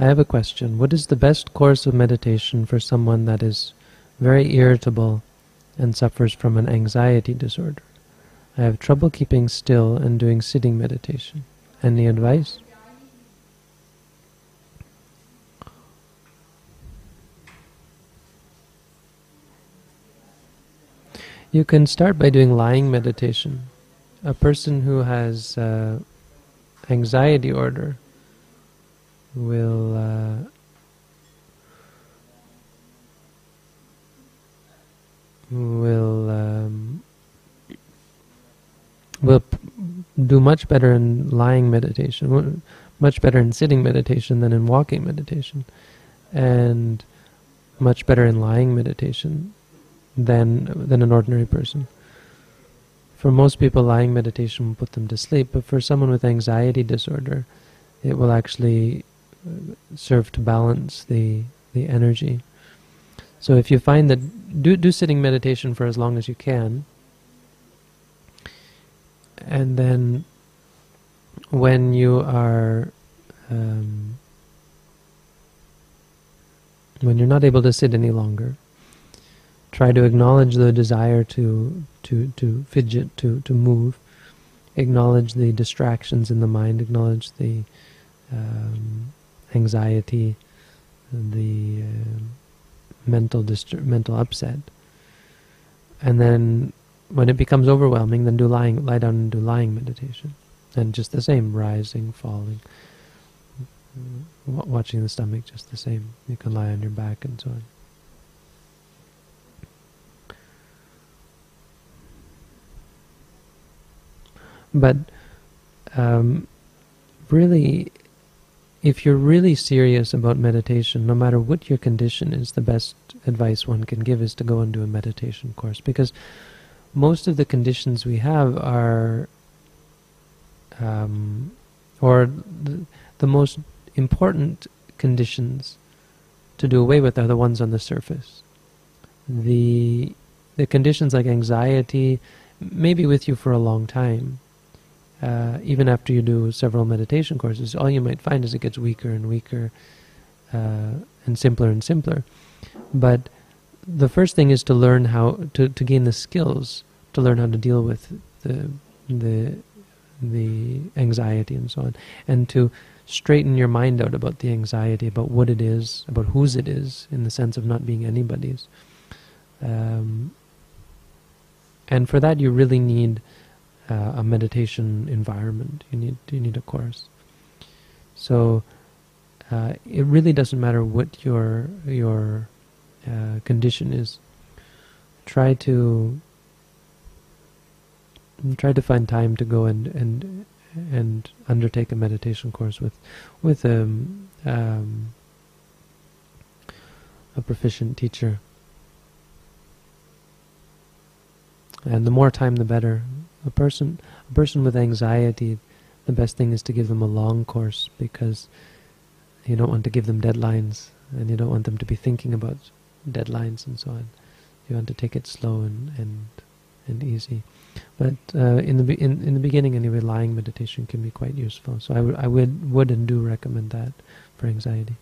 I have a question. What is the best course of meditation for someone that is very irritable and suffers from an anxiety disorder? I have trouble keeping still and doing sitting meditation. Any advice? You can start by doing lying meditation. A person who has uh, anxiety order will uh, will um, will do much better in lying meditation, much better in sitting meditation than in walking meditation, and much better in lying meditation than than an ordinary person. For most people, lying meditation will put them to sleep, but for someone with anxiety disorder, it will actually serve to balance the the energy. So if you find that do do sitting meditation for as long as you can, and then when you are um, when you're not able to sit any longer, try to acknowledge the desire to to to fidget, to to move, acknowledge the distractions in the mind, acknowledge the um, anxiety, the uh, mental mental upset, and then when it becomes overwhelming, then do lying, lie down and do lying meditation, and just the same, rising, falling, watching the stomach, just the same. You can lie on your back and so on. But um, really, if you're really serious about meditation, no matter what your condition is, the best advice one can give is to go and do a meditation course because most of the conditions we have are, um, or the, the most important conditions to do away with are the ones on the surface. The the conditions like anxiety may be with you for a long time, uh, even after you do several meditation courses, all you might find is it gets weaker and weaker uh, and simpler and simpler. But the first thing is to learn how to, to gain the skills to learn how to deal with the the the anxiety and so on, and to straighten your mind out about the anxiety, about what it is, about whose it is, in the sense of not being anybody's. Um, and for that, you really need uh, a meditation environment. You need you need a course. So uh, it really doesn't matter what your your uh, condition is. Try to try to find time to go and and and undertake a meditation course with with a um, um, a proficient teacher. And the more time, the better a person a person with anxiety, the best thing is to give them a long course because you don't want to give them deadlines and you don't want them to be thinking about deadlines and so on. You want to take it slow and and, and easy. But uh, in the in, in the beginning, anyway, lying meditation can be quite useful. So I, I would would and do recommend that for anxiety.